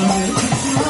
Hare